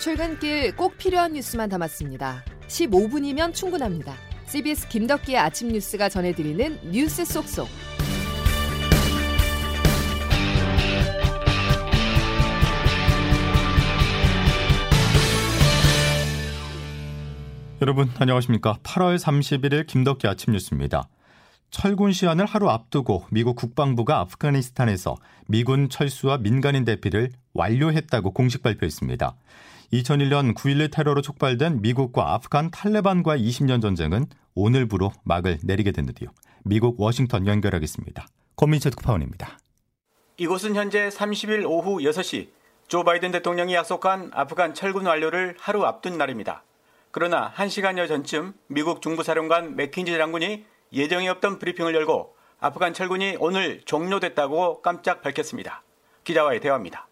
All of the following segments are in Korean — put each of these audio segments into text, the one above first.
출근길 꼭 필요한 뉴스만 담았습니다. 15분이면 충분합니다. CBS 김덕기의 아침 뉴스가 전해드리는 뉴스 속속. 여러분 안녕하십니까? 8월 31일 김덕기 아침 뉴스입니다. 철군 시한을 하루 앞두고 미국 국방부가 아프가니스탄에서 미군 철수와 민간인 대피를 완료했다고 공식 발표했습니다. 2001년 9.11 테러로 촉발된 미국과 아프간 탈레반과의 20년 전쟁은 오늘부로 막을 내리게 됐는데요. 미국 워싱턴 연결하겠습니다. 권민철 특파원입니다. 이곳은 현재 30일 오후 6시 조 바이든 대통령이 약속한 아프간 철군 완료를 하루 앞둔 날입니다. 그러나 1시간여 전쯤 미국 중부사령관 맥킨지 장군이 예정이 없던 브리핑을 열고 아프간 철군이 오늘 종료됐다고 깜짝 밝혔습니다. 기자와의 대화입니다.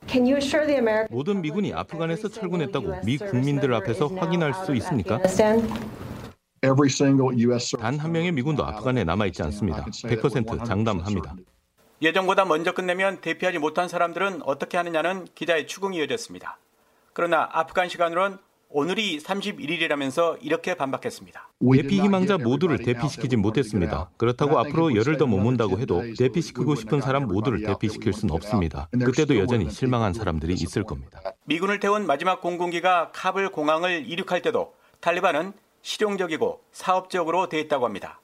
모든 미군이 아프간에서 철군했다고 미 국민들 앞에서 확인할 수 있습니까? 단 한 명의 미군도 아프간에 남아있지 않습니다. 100% 장담합니다. 예정보다 먼저 끝내면 대피하지 못한 사람들은 어떻게 하느냐는 기자의 추궁이 이어졌습니다. 그러나 아프간 시간으론 오늘이 31일이라면서 이렇게 반박했습니다. 대피 희망자 모두를 대피시키지 못했습니다. 그렇다고 앞으로 열흘 더 머문다고 해도 대피시키고 싶은 사람 모두를 대피시킬 수는 없습니다. 그때도 여전히 실망한 사람들이 있을 겁니다. 미군을 태운 마지막 공군기가 카불 공항을 이륙할 때도 탈리반은 실용적이고 사업적으로 대했다고 합니다.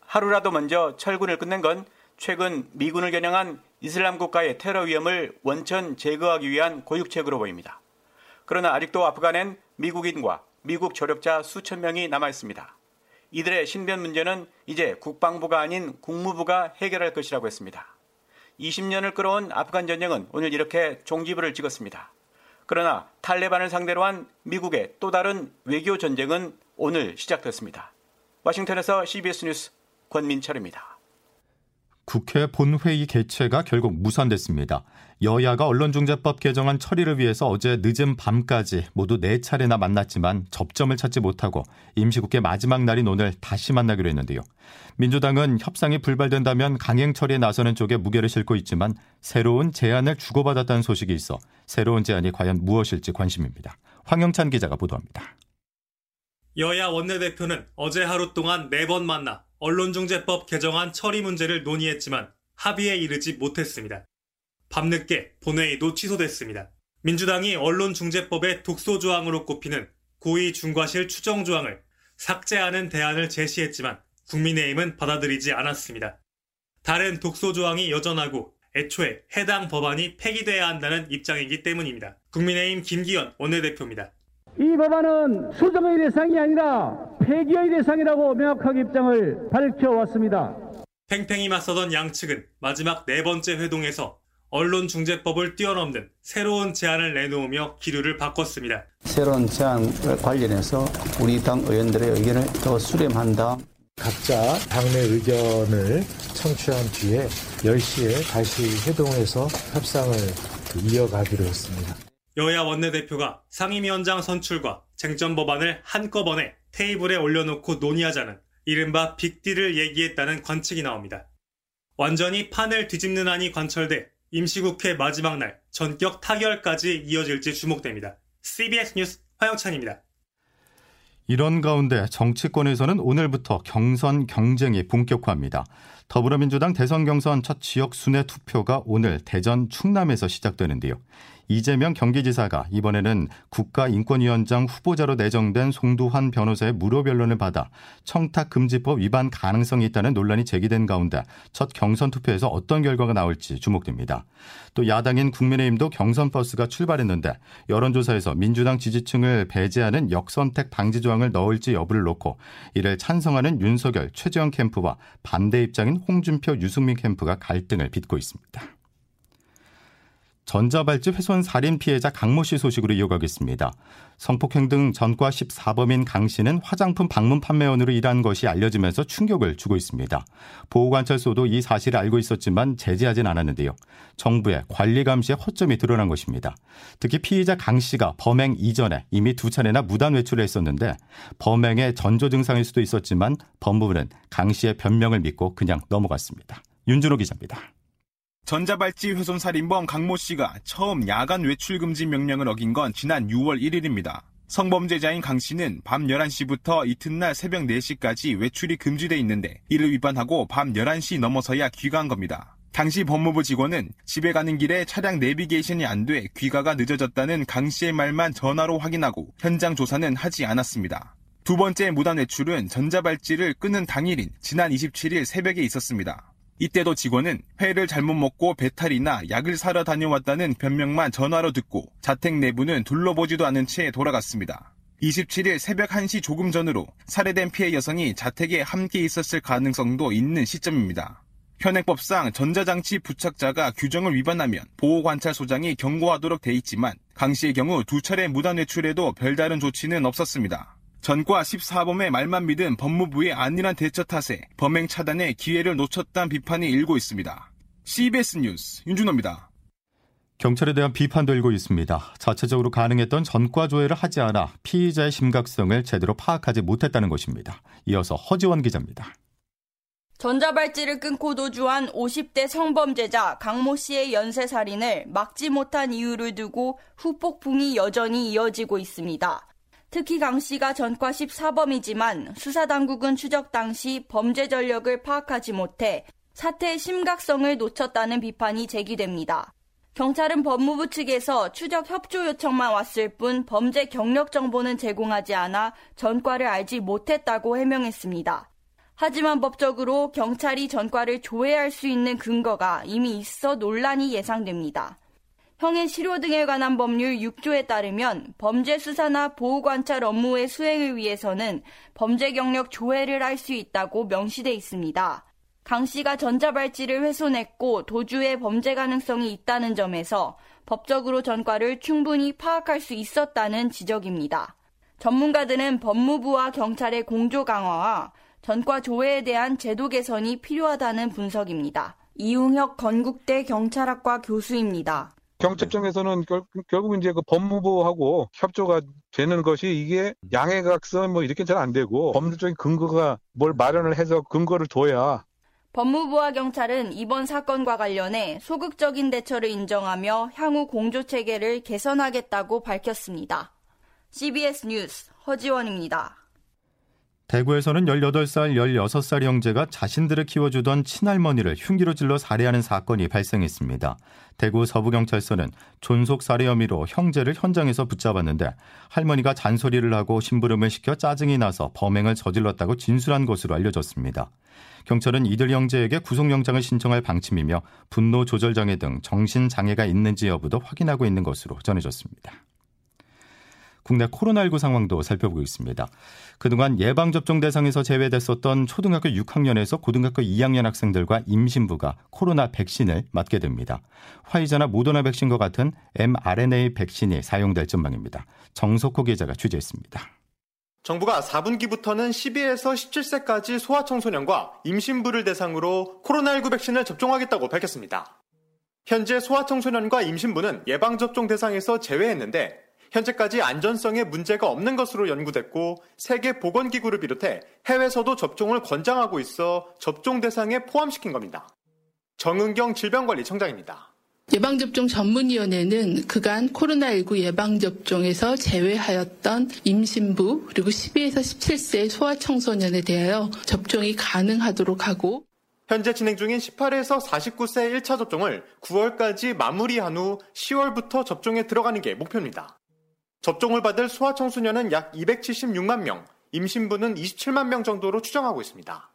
하루라도 먼저 철군을 끝낸 건 최근 미군을 겨냥한 이슬람 국가의 테러 위험을 원천 제거하기 위한 고육책으로 보입니다. 그러나 아직도 아프간엔 미국인과 미국 조력자 수천 명이 남아 있습니다. 이들의 신변 문제는 이제 국방부가 아닌 국무부가 해결할 것이라고 했습니다. 20년을 끌어온 아프간 전쟁은 오늘 이렇게 종지부를 찍었습니다. 그러나 탈레반을 상대로 한 미국의 또 다른 외교 전쟁은 오늘 시작됐습니다. 워싱턴에서 CBS 뉴스 권민철입니다. 국회 본회의 개최가 결국 무산됐습니다. 여야가 언론중재법 개정안 처리를 위해서 어제 늦은 밤까지 모두 네 차례나 만났지만 접점을 찾지 못하고 임시국회 마지막 날인 오늘 다시 만나기로 했는데요. 민주당은 협상이 불발된다면 강행 처리에 나서는 쪽에 무게를 싣고 있지만 새로운 제안을 주고받았다는 소식이 있어 새로운 제안이 과연 무엇일지 관심입니다. 황영찬 기자가 보도합니다. 여야 원내대표는 어제 하루 동안 네번 만나 언론중재법 개정안 처리 문제를 논의했지만 합의에 이르지 못했습니다. 밤늦게 본회의도 취소됐습니다. 민주당이 언론중재법의 독소조항으로 꼽히는 고위 중과실 추정조항을 삭제하는 대안을 제시했지만 국민의힘은 받아들이지 않았습니다. 다른 독소조항이 여전하고 애초에 해당 법안이 폐기돼야 한다는 입장이기 때문입니다. 국민의힘 김기현 원내대표입니다. 이 법안은 수정의 대상이 아니라 폐기의 대상이라고 명확하게 입장을 밝혀왔습니다. 팽팽히 맞서던 양측은 마지막 네 번째 회동에서 언론중재법을 뛰어넘는 새로운 제안을 내놓으며 기류를 바꿨습니다. 새로운 제안 관련해서 우리 당 의원들의 의견을 더 수렴한다. 각자 당내 의견을 청취한 뒤에 10시에 다시 회동해서 협상을 이어가기로 했습니다. 여야 원내대표가 상임위원장 선출과 쟁점 법안을 한꺼번에 테이블에 올려놓고 논의하자는 이른바 빅딜을 얘기했다는 관측이 나옵니다. 완전히 판을 뒤집는 안이 관철돼 임시국회 마지막 날 전격 타결까지 이어질지 주목됩니다. CBS 뉴스 화영찬입니다. 이런 가운데 정치권에서는 오늘부터 경선 경쟁이 본격화합니다. 더불어민주당 대선 경선 첫 지역 순회 투표가 오늘 대전 충남에서 시작되는데요. 이재명 경기지사가 이번에는 국가인권위원장 후보자로 내정된 송두환 변호사의 무료 변론을 받아 청탁금지법 위반 가능성이 있다는 논란이 제기된 가운데 첫 경선 투표에서 어떤 결과가 나올지 주목됩니다. 또 야당인 국민의힘도 경선 버스가 출발했는데 여론조사에서 민주당 지지층을 배제하는 역선택 방지 조항을 넣을지 여부를 놓고 이를 찬성하는 윤석열, 최재형 캠프와 반대 입장인 홍준표, 유승민 캠프가 갈등을 빚고 있습니다. 전자발찌 훼손 살인 피해자 강모 씨 소식으로 이어가겠습니다. 성폭행 등 전과 14범인 강 씨는 화장품 방문 판매원으로 일한 것이 알려지면서 충격을 주고 있습니다. 보호관찰소도 이 사실을 알고 있었지만 제지하진 않았는데요. 정부의 관리 감시에 허점이 드러난 것입니다. 특히 피의자 강 씨가 범행 이전에 이미 두 차례나 무단 외출을 했었는데 범행의 전조 증상일 수도 있었지만 법무부는 강 씨의 변명을 믿고 그냥 넘어갔습니다. 윤준호 기자입니다. 전자발찌 훼손 살인범 강모 씨가 처음 야간 외출 금지 명령을 어긴 건 지난 6월 1일입니다. 성범죄자인 강 씨는 밤 11시부터 이튿날 새벽 4시까지 외출이 금지돼 있는데 이를 위반하고 밤 11시 넘어서야 귀가한 겁니다. 당시 법무부 직원은 집에 가는 길에 차량 내비게이션이 안 돼 귀가가 늦어졌다는 강 씨의 말만 전화로 확인하고 현장 조사는 하지 않았습니다. 두 번째 무단 외출은 전자발찌를 끄는 당일인 지난 27일 새벽에 있었습니다. 이때도 직원은 회를 잘못 먹고 배탈이나 약을 사러 다녀왔다는 변명만 전화로 듣고 자택 내부는 둘러보지도 않은 채 돌아갔습니다. 27일 새벽 1시 조금 전으로 살해된 피해 여성이 자택에 함께 있었을 가능성도 있는 시점입니다. 현행법상 전자장치 부착자가 규정을 위반하면 보호관찰소장이 경고하도록 돼 있지만 강 씨의 경우 두 차례 무단 외출에도 별다른 조치는 없었습니다. 전과 14범의 말만 믿은 법무부의 안일한 대처 탓에 범행 차단에 기회를 놓쳤다는 비판이 일고 있습니다. CBS 뉴스 윤준호입니다. 경찰에 대한 비판도 일고 있습니다. 자체적으로 가능했던 전과 조회를 하지 않아 피의자의 심각성을 제대로 파악하지 못했다는 것입니다. 이어서 허지원 기자입니다. 전자발찌를 끊고 도주한 50대 성범죄자 강모 씨의 연쇄살인을 막지 못한 이유를 두고 후폭풍이 여전히 이어지고 있습니다. 특히 강 씨가 전과 14범이지만 수사당국은 추적 당시 범죄 전력을 파악하지 못해 사태의 심각성을 놓쳤다는 비판이 제기됩니다. 경찰은 법무부 측에서 추적 협조 요청만 왔을 뿐 범죄 경력 정보는 제공하지 않아 전과를 알지 못했다고 해명했습니다. 하지만 법적으로 경찰이 전과를 조회할 수 있는 근거가 이미 있어 논란이 예상됩니다. 형의 실효 등에 관한 법률 6조에 따르면 범죄 수사나 보호 관찰 업무의 수행을 위해서는 범죄 경력 조회를 할 수 있다고 명시돼 있습니다. 강 씨가 전자발찌를 훼손했고 도주의 범죄 가능성이 있다는 점에서 법적으로 전과를 충분히 파악할 수 있었다는 지적입니다. 전문가들은 법무부와 경찰의 공조 강화와 전과 조회에 대한 제도 개선이 필요하다는 분석입니다. 이웅혁 건국대 경찰학과 교수입니다. 경찰청에서는 결, 결국 이제 그 법무부하고 협조가 되는 것이 이게 양해각선 뭐 이렇게 잘 안 되고 법률적인 근거가 뭘 마련을 해서 근거를 둬야 법무부와 경찰은 이번 사건과 관련해 소극적인 대처를 인정하며 향후 공조 체계를 개선하겠다고 밝혔습니다. CBS 뉴스 허지원입니다. 대구에서는 18살, 16살 형제가 자신들을 키워주던 친할머니를 흉기로 찔러 살해하는 사건이 발생했습니다. 대구 서부경찰서는 존속 살해 혐의로 형제를 현장에서 붙잡았는데 할머니가 잔소리를 하고 심부름을 시켜 짜증이 나서 범행을 저질렀다고 진술한 것으로 알려졌습니다. 경찰은 이들 형제에게 구속영장을 신청할 방침이며 분노 조절 장애 등 정신 장애가 있는지 여부도 확인하고 있는 것으로 전해졌습니다. 국내 코로나19 상황도 살펴보고 있습니다. 그동안 예방접종 대상에서 제외됐었던 초등학교 6학년에서 고등학교 2학년 학생들과 임신부가 코로나 백신을 맞게 됩니다. 화이자나 모더나 백신과 같은 mRNA 백신이 사용될 전망입니다. 정석호 기자가 취재했습니다. 정부가 4분기부터는 12에서 17세까지 소아청소년과 임신부를 대상으로 코로나19 백신을 접종하겠다고 밝혔습니다. 현재 소아청소년과 임신부는 예방접종 대상에서 제외했는데 현재까지 안전성에 문제가 없는 것으로 연구됐고 세계 보건기구를 비롯해 해외에서도 접종을 권장하고 있어 접종 대상에 포함시킨 겁니다. 정은경 질병관리청장입니다. 예방접종 전문위원회는 그간 코로나19 예방접종에서 제외하였던 임신부 그리고 12에서 17세 소아청소년에 대하여 접종이 가능하도록 하고 현재 진행 중인 18에서 49세 1차 접종을 9월까지 마무리한 후 10월부터 접종에 들어가는 게 목표입니다. 접종을 받을 소아청소년은 약 276만 명, 임신부는 27만 명 정도로 추정하고 있습니다.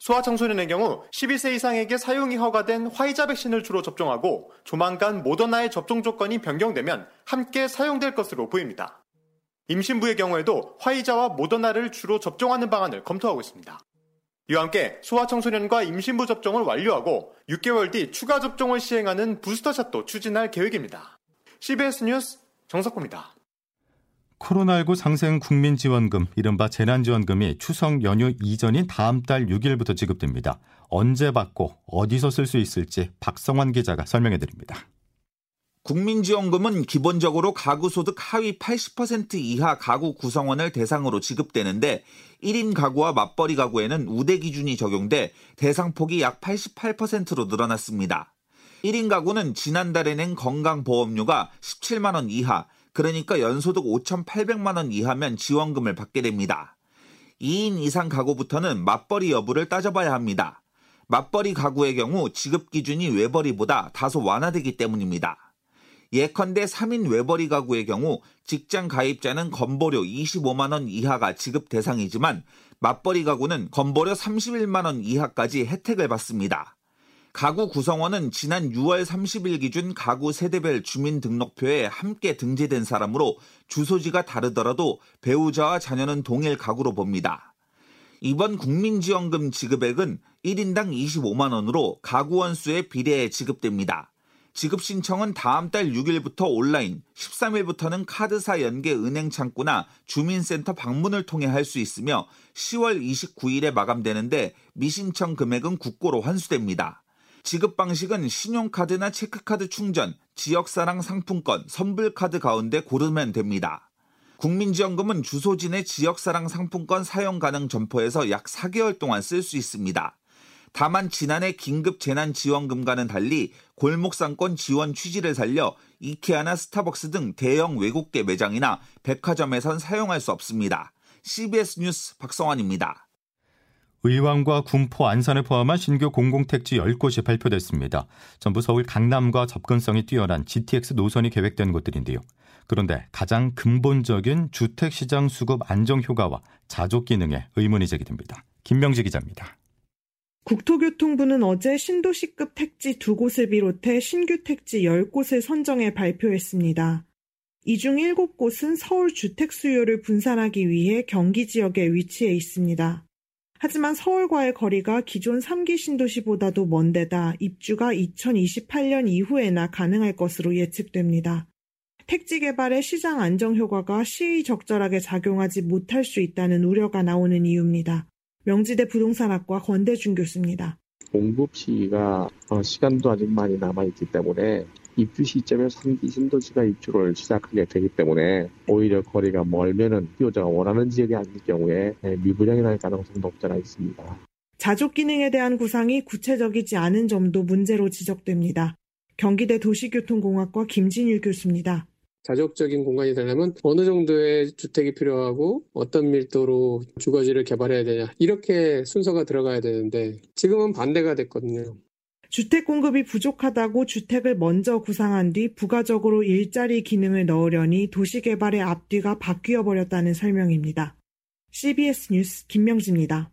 소아청소년의 경우 12세 이상에게 사용이 허가된 화이자 백신을 주로 접종하고 조만간 모더나의 접종 조건이 변경되면 함께 사용될 것으로 보입니다. 임신부의 경우에도 화이자와 모더나를 주로 접종하는 방안을 검토하고 있습니다. 이와 함께 소아청소년과 임신부 접종을 완료하고 6개월 뒤 추가 접종을 시행하는 부스터샷도 추진할 계획입니다. CBS 뉴스 정석호입니다. 코로나19 상생 국민지원금, 이른바 재난지원금이 추석 연휴 이전인 다음 달 6일부터 지급됩니다. 언제 받고 어디서 쓸 수 있을지 박성환 기자가 설명해 드립니다. 국민지원금은 기본적으로 가구 소득 하위 80% 이하 가구 구성원을 대상으로 지급되는데 1인 가구와 맞벌이 가구에는 우대 기준이 적용돼 대상 폭이 약 88%로 늘어났습니다. 1인 가구는 지난달에 낸 건강보험료가 17만 원 이하, 그러니까 연소득 5,800만 원 이하면 지원금을 받게 됩니다. 2인 이상 가구부터는 맞벌이 여부를 따져봐야 합니다. 맞벌이 가구의 경우 지급 기준이 외벌이보다 다소 완화되기 때문입니다. 예컨대 3인 외벌이 가구의 경우 직장 가입자는 건보료 25만 원 이하가 지급 대상이지만 맞벌이 가구는 건보료 31만 원 이하까지 혜택을 받습니다. 가구 구성원은 지난 6월 30일 기준 가구 세대별 주민등록표에 함께 등재된 사람으로 주소지가 다르더라도 배우자와 자녀는 동일 가구로 봅니다. 이번 국민지원금 지급액은 1인당 25만 원으로 가구 원 수에 비례해 지급됩니다. 지급 신청은 다음 달 6일부터 온라인, 13일부터는 카드사 연계 은행 창구나 주민센터 방문을 통해 할 수 있으며 10월 29일에 마감되는데 미신청 금액은 국고로 환수됩니다. 지급 방식은 신용카드나 체크카드 충전, 지역사랑 상품권, 선불카드 가운데 고르면 됩니다. 국민지원금은 주소지 내 지역사랑 상품권 사용 가능 점포에서 약 4개월 동안 쓸 수 있습니다. 다만 지난해 긴급 재난지원금과는 달리 골목상권 지원 취지를 살려 이케아나 스타벅스 등 대형 외국계 매장이나 백화점에선 사용할 수 없습니다. CBS 뉴스 박성환입니다. 의왕과 군포, 안산을 포함한 신규 공공택지 10곳이 발표됐습니다. 전부 서울 강남과 접근성이 뛰어난 GTX 노선이 계획된 곳들인데요. 그런데 가장 근본적인 주택시장 수급 안정 효과와 자족 기능에 의문이 제기됩니다. 김명지 기자입니다. 국토교통부는 어제 신도시급 택지 두 곳을 비롯해 신규 택지 10곳을 선정해 발표했습니다. 이 중 7곳은 서울 주택 수요를 분산하기 위해 경기 지역에 위치해 있습니다. 하지만 서울과의 거리가 기존 3기 신도시보다도 먼 데다 입주가 2028년 이후에나 가능할 것으로 예측됩니다. 택지 개발의 시장 안정 효과가 시의 적절하게 작용하지 못할 수 있다는 우려가 나오는 이유입니다. 명지대 부동산학과 권대준 교수입니다. 공급 시기가 어, 시간도 아직 많이 남아있기 때문에 입주 시점에 3기 신도시가 입주를 시작하게 되기 때문에 오히려 거리가 멀면은 피호자가 원하는 지역이 아닐 경우에 네, 미분양이 날 가능성도 없잖아 있습니다. 자족 기능에 대한 구상이 구체적이지 않은 점도 문제로 지적됩니다. 경기대 도시교통공학과 김진일 교수입니다. 자족적인 공간이 되려면 어느 정도의 주택이 필요하고 어떤 밀도로 주거지를 개발해야 되냐 이렇게 순서가 들어가야 되는데 지금은 반대가 됐거든요. 주택 공급이 부족하다고 주택을 먼저 구상한 뒤 부가적으로 일자리 기능을 넣으려니 도시개발의 앞뒤가 바뀌어 버렸다는 설명입니다. CBS 뉴스 김명지입니다.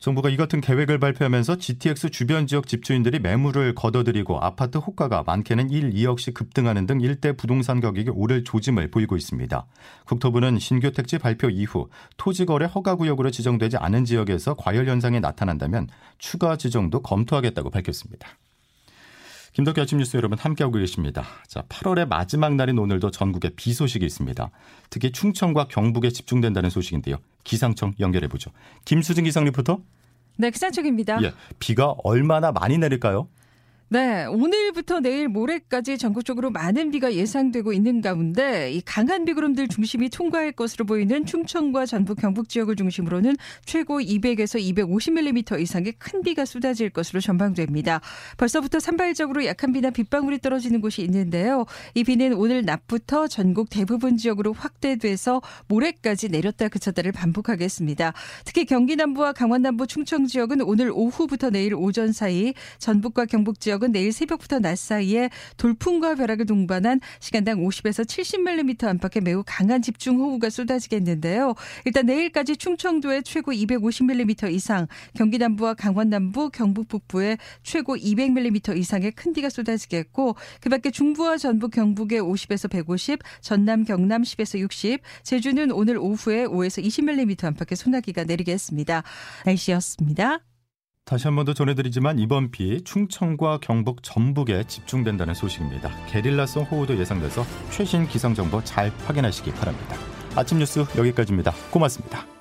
정부가 이 같은 계획을 발표하면서 GTX 주변 지역 집주인들이 매물을 걷어들이고 아파트 호가가 많게는 1, 2억씩 급등하는 등 일대 부동산 가격이 오를 조짐을 보이고 있습니다. 국토부는 신규 택지 발표 이후 토지 거래 허가 구역으로 지정되지 않은 지역에서 과열 현상이 나타난다면 추가 지정도 검토하겠다고 밝혔습니다. 김덕기 아침 뉴스 여러분 함께하고 계십니다. 자, 8월의 마지막 날인 오늘도 전국에 비 소식이 있습니다. 특히 충청과 경북에 집중된다는 소식인데요. 기상청 연결해 보죠. 김수진 기상 리포터. 네, 기상청입니다. 예, 비가 얼마나 많이 내릴까요? 네, 오늘부터 내일 모레까지 전국적으로 많은 비가 예상되고 있는 가운데 이 강한 비구름들 중심이 통과할 것으로 보이는 충청과 전북 경북 지역을 중심으로는 최고 200에서 250mm 이상의 큰 비가 쏟아질 것으로 전망됩니다. 벌써부터 산발적으로 약한 비나 빗방울이 떨어지는 곳이 있는데요. 이 비는 오늘 낮부터 전국 대부분 지역으로 확대돼서 모레까지 내렸다 그쳤다를 반복하겠습니다. 특히 경기 남부와 강원 남부 충청 지역은 오늘 오후부터 내일 오전 사이 전북과 경북 지역 지역은 내일 새벽부터 낮 사이에 돌풍과 벼락을 동반한 시간당 50에서 70mm 안팎의 매우 강한 집중호우가 쏟아지겠는데요. 일단 내일까지 충청도에 최고 250mm 이상, 경기 남부와 강원 남부, 경북 북부에 최고 200mm 이상의 큰 비가 쏟아지겠고 그밖에 중부와 전북 경북에 50에서 150, 전남 경남 10에서 60, 제주는 오늘 오후에 5에서 20mm 안팎의 소나기가 내리겠습니다. 날씨였습니다. 다시 한 번 더 전해드리지만 이번 비 충청과 경북 전북에 집중된다는 소식입니다. 게릴라성 호우도 예상돼서 최신 기상 정보 잘 확인하시기 바랍니다. 아침 뉴스 여기까지입니다. 고맙습니다.